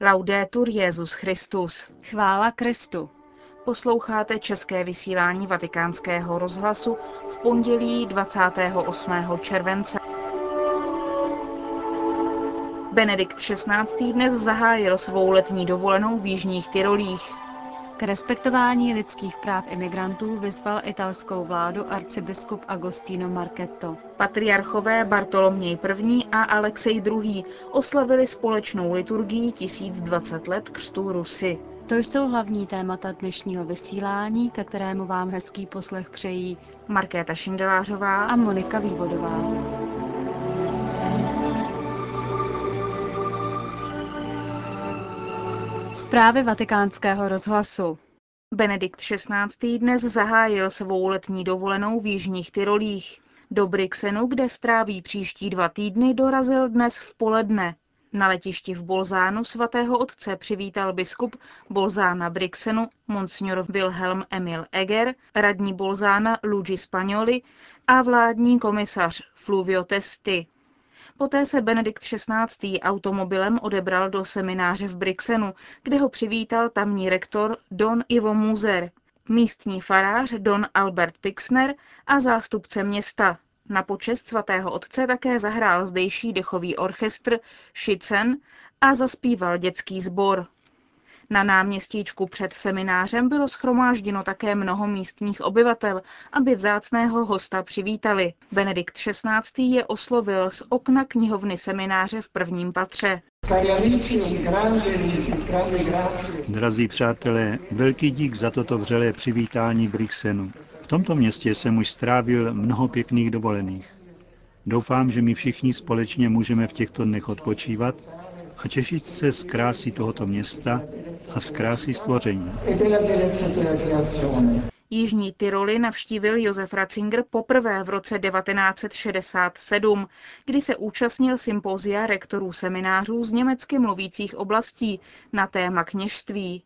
Laudetur Jezus Christus. Chvála Kristu. Posloucháte české vysílání Vatikánského rozhlasu v pondělí 28. července. Benedikt XVI. dnes zahájil svou letní dovolenou v Jižních Tyrolích. K respektování lidských práv imigrantů vyzval italskou vládu arcibiskup Agostino Marchetto. Patriarchové Bartoloměj I. a Alexej II. oslavili společnou liturgii 1020 let křtu Rusy. To jsou hlavní témata dnešního vysílání, ke kterému vám hezký poslech přejí Markéta Šindelářová a Monika Vývodová. Zprávy vatikánského rozhlasu. Benedikt XVI. dnes zahájil svou letní dovolenou v Jižních Tyrolích. Do Brixenu, kde stráví příští dva týdny, dorazil dnes v poledne. Na letišti v Bolzánu svatého otce přivítal biskup Bolzána Brixenu, monsignor Wilhelm Emil Eger, radní Bolzána Luigi Spagnoli a vládní komisař Fluvio Testi. Poté se Benedikt XVI. automobilem odebral do semináře v Brixenu, kde ho přivítal tamní rektor Don Ivo Muzer, místní farář Don Albert Pixner a zástupce města. Na počest svatého otce také zahrál zdejší dechový orchestr Šicen a zaspíval dětský sbor. Na náměstíčku před seminářem bylo schromážděno také mnoho místních obyvatel, aby vzácného hosta přivítali. Benedikt XVI. je oslovil z okna knihovny semináře v prvním patře. Drazí přátelé, velký dík za toto vřelé přivítání Brixenu. V tomto městě jsem už strávil mnoho pěkných dovolených. Doufám, že my všichni společně můžeme v těchto dnech odpočívat a těšit se z krásy tohoto města a z krásy stvoření. Jižní Tyroly navštívil Josef Ratzinger poprvé v roce 1967, kdy se účastnil sympózia rektorů seminářů z německy mluvících oblastí na téma kněžství.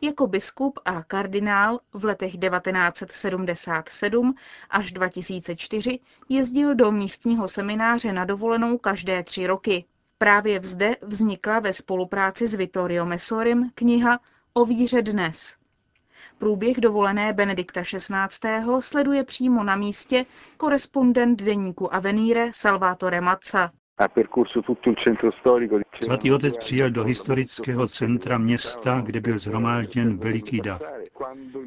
Jako biskup a kardinál v letech 1977 až 2004 jezdil do místního semináře na dovolenou každé tři roky. Právě vzde vznikla ve spolupráci s Vittorio Messorim kniha O víře dnes. Průběh dovolené Benedikta XVI. sleduje přímo na místě korespondent deníku Avenire Salvatore Mazza. Svatý otec přijel do historického centra města, kde byl zhromážděn veliký dav,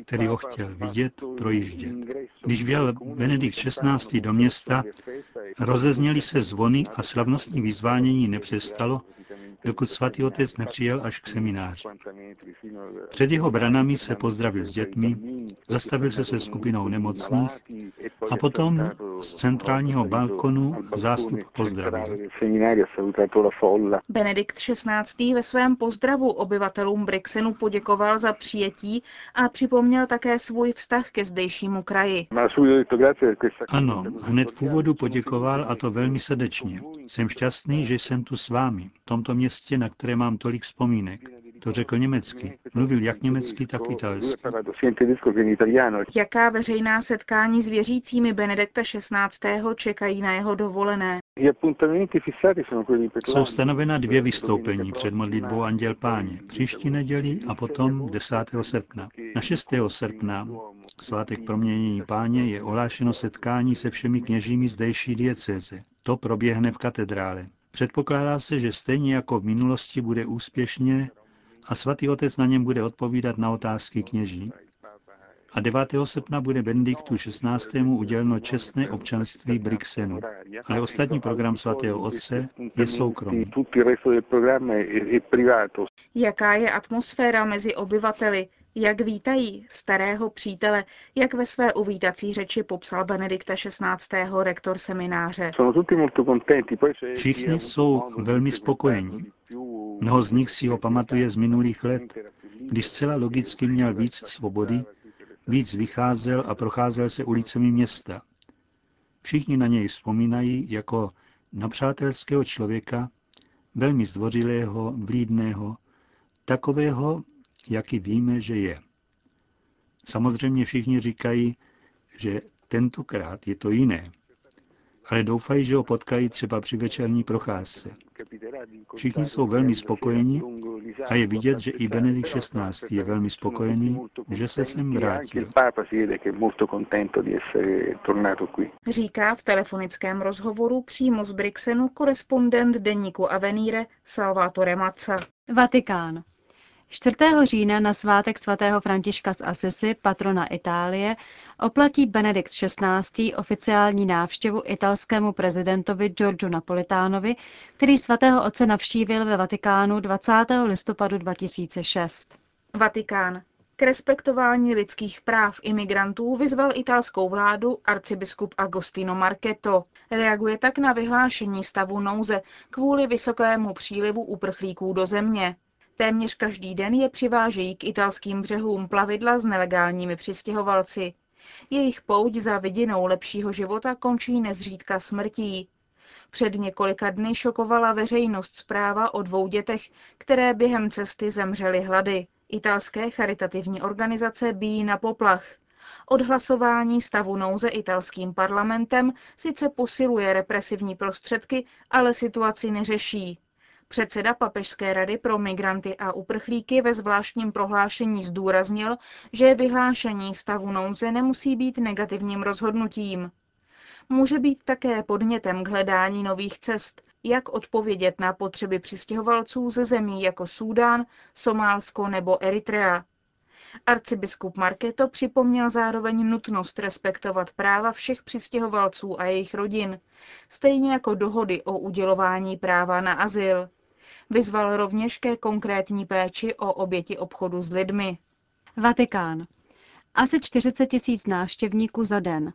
který ho chtěl vidět, projíždět. Když vjel Benedikt XVI. do města, rozezněly se zvony a slavnostní vyzvánění nepřestalo, dokud svatý otec nepřijel až k semináři. Před jeho branami se pozdravil s dětmi, zastavil se se skupinou nemocných a potom z centrálního balkonu zástup pozdravil. Benedikt XVI. ve svém pozdravu obyvatelům Brixenu poděkoval za přijetí a připomněl také svůj vztah ke zdejšímu kraji. Ano, hned v úvodu poděkoval a to velmi srdečně. Jsem šťastný, že jsem tu s vámi, v tomto městě, na které mám tolik vzpomínek. To řekl německy. Mluvil jak německy, tak italsky. Jaká veřejná setkání s věřícími Benedikta XVI. čekají na jeho dovolené? Jsou stanovena dvě vystoupení před modlitbou Anděl Páně. Příští neděli a potom 10. srpna. Na 6. srpna, svátek proměnění Páně, je ohlášeno setkání se všemi kněžími zdejší diecéze. To proběhne v katedrále. Předpokládá se, že stejně jako v minulosti bude úspěšně a svatý otec na něm bude odpovídat na otázky kněží. A 9. srpna bude Benediktu XVI. uděleno čestné občanství Brixenu. Ale ostatní program svatého otce je soukromý. Jaká je atmosféra mezi obyvateli? Jak vítají starého přítele, jak ve své uvítací řeči popsal Benedikta XVI. rektor semináře. Všichni jsou velmi spokojení. Mnoho z nich si ho pamatuje z minulých let, kdy zcela logicky měl víc svobody, víc vycházel a procházel se ulicemi města. Všichni na něj vzpomínají jako na přátelského člověka, velmi zdvořilého, vlídného, takového, jaký víme, že je. Samozřejmě všichni říkají, že tentokrát je to jiné, ale doufají, že ho potkají třeba při večerní procházce. Všichni jsou velmi spokojeni A je vidět, že i Benedikt XVI. je velmi spokojený, že se sem vrátil. Říká v telefonickém rozhovoru přímo z Brixenu korespondent deníku Avenire Salvatore Mazza. Vatikán. 4. října na svátek svatého Františka z Assisi, patrona Itálie, oplatí Benedikt XVI. oficiální návštěvu italskému prezidentovi Giorgio Napolitánovi, který svatého otce navštívil ve Vatikánu 20. listopadu 2006. Vatikán. K respektování lidských práv imigrantů vyzval italskou vládu arcibiskup Agostino Marchetto. Reaguje tak na vyhlášení stavu nouze kvůli vysokému přílivu uprchlíků do země. Téměř každý den je přivážejí k italským břehům plavidla s nelegálními přistěhovalci. Jejich pouť za vidinou lepšího života končí nezřídka smrtí. Před několika dny šokovala veřejnost zpráva o dvou dětech, které během cesty zemřely hlady. Italské charitativní organizace bíjí na poplach. Odhlasování stavu nouze italským parlamentem sice posiluje represivní prostředky, ale situaci neřeší. Předseda Papežské rady pro migranty a uprchlíky ve zvláštním prohlášení zdůraznil, že vyhlášení stavu nouze nemusí být negativním rozhodnutím. Může být také podnětem k hledání nových cest, jak odpovědět na potřeby přistěhovalců ze zemí jako Súdán, Somálsko nebo Eritrea. Arcibiskup Marketo připomněl zároveň nutnost respektovat práva všech přistěhovalců a jejich rodin, stejně jako dohody o udělování práva na azyl. Vyzval rovněž ke konkrétní péči o oběti obchodu s lidmi. Vatikán. Asi 40 tisíc návštěvníků za den.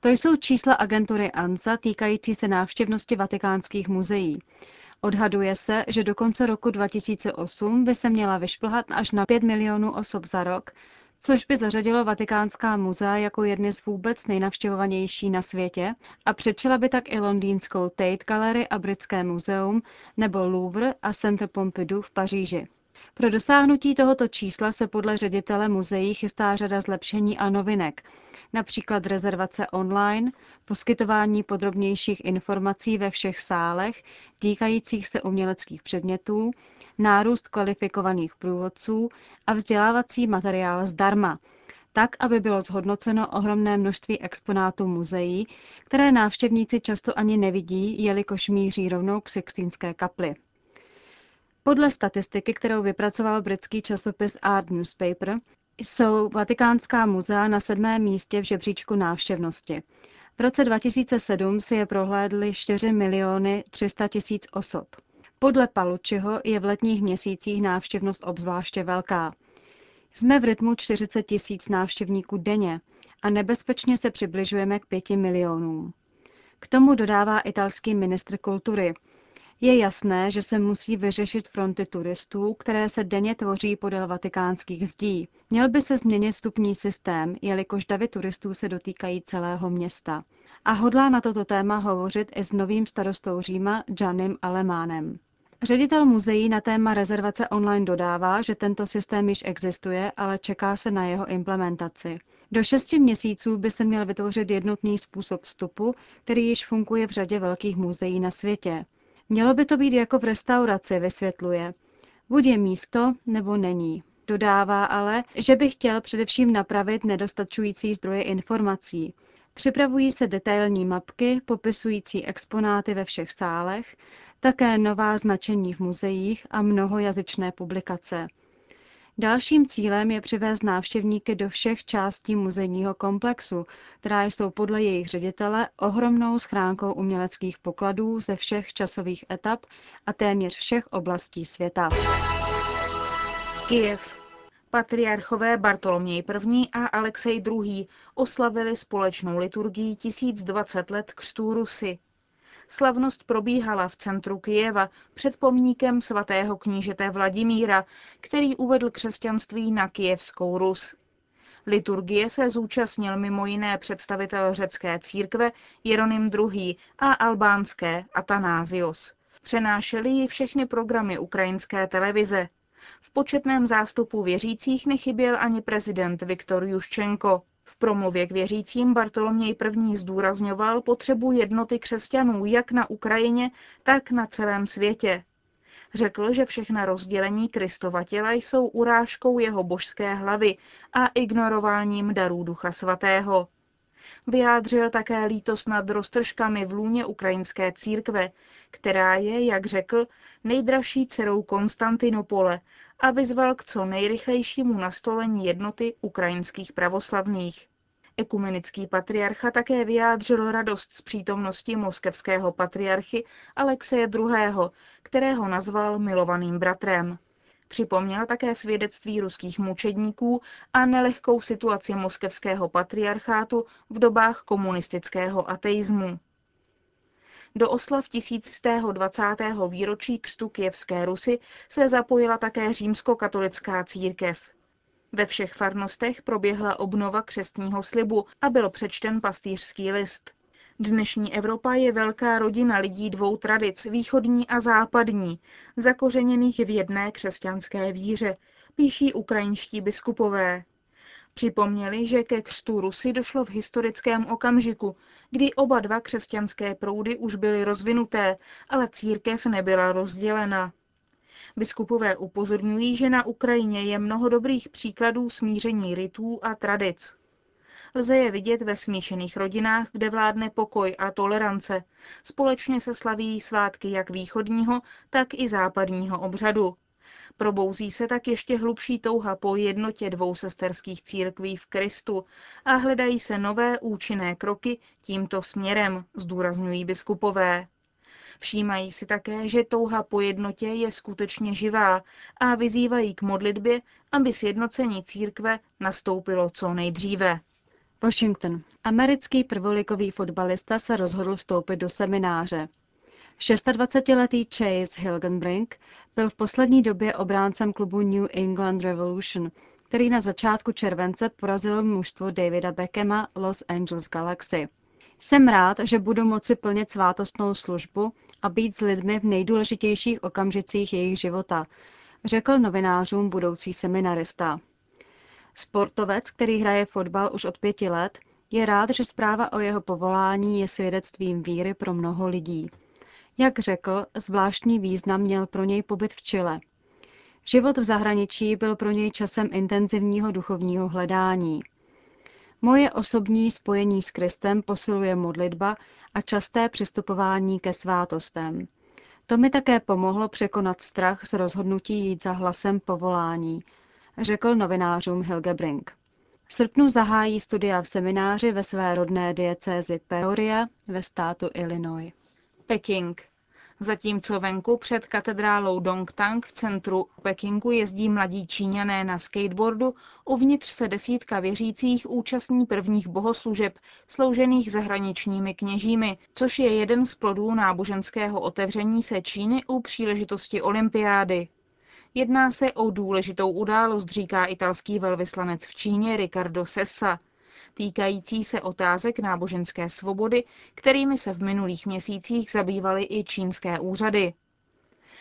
To jsou čísla agentury ANSA týkající se návštěvnosti vatikánských muzeí. Odhaduje se, že do konce roku 2008 by se měla vyšplhat až na 5 milionů osob za rok, což by zařadilo Vatikánská muzea jako jedny z vůbec nejnavštěvovanější na světě a předčila by tak i londýnskou Tate Gallery a Britské muzeum nebo Louvre a Centre Pompidou v Paříži. Pro dosáhnutí tohoto čísla se podle ředitele muzeí chystá řada zlepšení a novinek, například rezervace online, poskytování podrobnějších informací ve všech sálech týkajících se uměleckých předmětů, nárůst kvalifikovaných průvodců a vzdělávací materiál zdarma, tak, aby bylo zhodnoceno ohromné množství exponátů muzeí, které návštěvníci často ani nevidí, jelikož míří rovnou k Sixtínské kapli. Podle statistiky, kterou vypracoval britský časopis Art Newspaper, jsou Vatikánská muzea na sedmém místě v žebříčku návštěvnosti. V roce 2007 si je prohlédli 4 miliony 300 tisíc osob. Podle Palučiho je v letních měsících návštěvnost obzvláště velká. Jsme v rytmu 40 tisíc návštěvníků denně a nebezpečně se přibližujeme k 5 milionům. K tomu dodává italský ministr kultury, je jasné, že se musí vyřešit fronty turistů, které se denně tvoří podél vatikánských zdí. Měl by se změnit vstupní systém, jelikož davy turistů se dotýkají celého města. A hodlá na toto téma hovořit i s novým starostou Říma Janem Alemánem. Ředitel muzeí na téma rezervace online dodává, že tento systém již existuje, ale čeká se na jeho implementaci. Do šesti měsíců by se měl vytvořit jednotný způsob vstupu, který již funguje v řadě velkých muzeí na světě. Mělo by to být jako v restauraci, vysvětluje. Buď je místo, nebo není. Dodává ale, že by chtěl především napravit nedostačující zdroje informací. Připravují se detailní mapky popisující exponáty ve všech sálech, také nová značení v muzeích a mnohojazyčné publikace. Dalším cílem je přivést návštěvníky do všech částí muzejního komplexu, která jsou podle jejich ředitele ohromnou schránkou uměleckých pokladů ze všech časových etap a téměř všech oblastí světa. Kijev. Patriarchové Bartoloměj I. a Alexej II. oslavili společnou liturgii 1020 let křtů Rusy. Slavnost probíhala v centru Kijeva před pomníkem svatého knížete Vladimíra, který uvedl křesťanství na kijevskou Rus. Liturgie se zúčastnil mimo jiné představitel řecké církve Jeronym II. a albánské Atanázios. Přenášeli ji všechny programy ukrajinské televize. V početném zástupu věřících nechyběl ani prezident Viktor Juščenko. V promluvě k věřícím Bartoloměj I. zdůrazňoval potřebu jednoty křesťanů jak na Ukrajině, tak na celém světě. Řekl, že všechna rozdělení Kristova těla jsou urážkou jeho božské hlavy a ignorováním darů Ducha Svatého. Vyjádřil také lítost nad roztržkami v lůně ukrajinské církve, která je, jak řekl, nejdražší dcerou Konstantinopole a vyzval k co nejrychlejšímu nastolení jednoty ukrajinských pravoslavných. Ekumenický patriarcha také vyjádřil radost z přítomnosti moskevského patriarchy Alexeje II., kterého nazval milovaným bratrem. Připomněl také svědectví ruských mučedníků a nelehkou situaci moskevského patriarchátu v dobách komunistického ateismu. Do oslav 1020. výročí křtu Kijevské Rusy se zapojila také římskokatolická církev. Ve všech farnostech proběhla obnova křestního slibu a byl přečten pastýřský list. Dnešní Evropa je velká rodina lidí dvou tradic, východní a západní, zakořeněných v jedné křesťanské víře, píší ukrajinští biskupové. Připomněli, že ke křtu Rusy došlo v historickém okamžiku, kdy oba dva křesťanské proudy už byly rozvinuté, ale církev nebyla rozdělena. Biskupové upozorňují, že na Ukrajině je mnoho dobrých příkladů smíření rytů a tradic. Lze je vidět ve smíšených rodinách, kde vládne pokoj a tolerance. Společně se slaví svátky jak východního, tak i západního obřadu. Probouzí se tak ještě hlubší touha po jednotě dvou sesterských církví v Kristu a hledají se nové účinné kroky tímto směrem, zdůrazňují biskupové. Všímají si také, že touha po jednotě je skutečně živá a vyzývají k modlitbě, aby sjednocení církve nastoupilo co nejdříve. Washington. Americký prvolikový fotbalista se rozhodl vstoupit do semináře. 26-letý Chase Hilgenbrink byl v poslední době obráncem klubu New England Revolution, který na začátku července porazil mužstvo Davida Beckhama Los Angeles Galaxy. Jsem rád, že budu moci plnit svátostnou službu a být s lidmi v nejdůležitějších okamžicích jejich života, řekl novinářům budoucí seminarista. Sportovec, který hraje fotbal už od pěti let, je rád, že zpráva o jeho povolání je svědectvím víry pro mnoho lidí. Jak řekl, zvláštní význam měl pro něj pobyt v Chile. Život v zahraničí byl pro něj časem intenzivního duchovního hledání. Moje osobní spojení s Kristem posiluje modlitba a časté přistupování ke svátostem. To mi také pomohlo překonat strach z rozhodnutí jít za hlasem povolání, řekl novinářům Hilgebrink. V srpnu zahájí studia v semináři ve své rodné diecézi Peoria ve státu Illinois. Peking. Zatímco venku před katedrálou Dongtang v centru Pekingu jezdí mladí Číňané na skateboardu, uvnitř se desítka věřících účastní prvních bohoslužeb, sloužených zahraničními kněžími, což je jeden z plodů náboženského otevření se Číny u příležitosti olympiády. Jedná se o důležitou událost, říká italský velvyslanec v Číně Ricardo Sessa týkající se otázek náboženské svobody, kterými se v minulých měsících zabývaly i čínské úřady.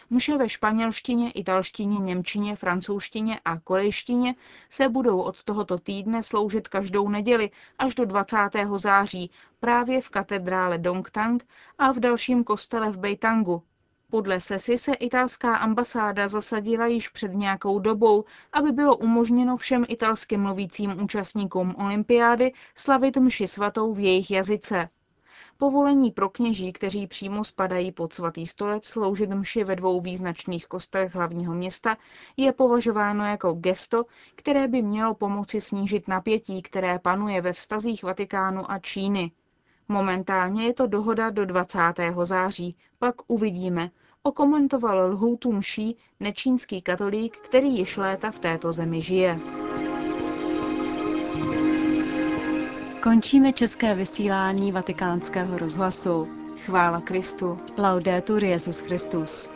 Muše ve španělštině, italštině, němčině, francouzštině a korejštině se budou od tohoto týdne sloužit každou neděli až do 20. září právě v katedrále Dongtang a v dalším kostele v Beitangu, podle SESI se italská ambasáda zasadila již před nějakou dobou, aby bylo umožněno všem italsky mluvícím účastníkům olympiády slavit mši svatou v jejich jazyce. Povolení pro kněží, kteří přímo spadají pod svatý stolec, sloužit mši ve dvou význačných kostelech hlavního města, je považováno jako gesto, které by mělo pomoci snížit napětí, které panuje ve vztazích Vatikánu a Číny. Momentálně je to dohoda do 20. září, pak uvidíme, okomentoval lhůtu mší nečínský katolík, který již léta v této zemi žije. Končíme české vysílání vatikánského rozhlasu. Chvála Kristu. Laudetur Jezus Christus.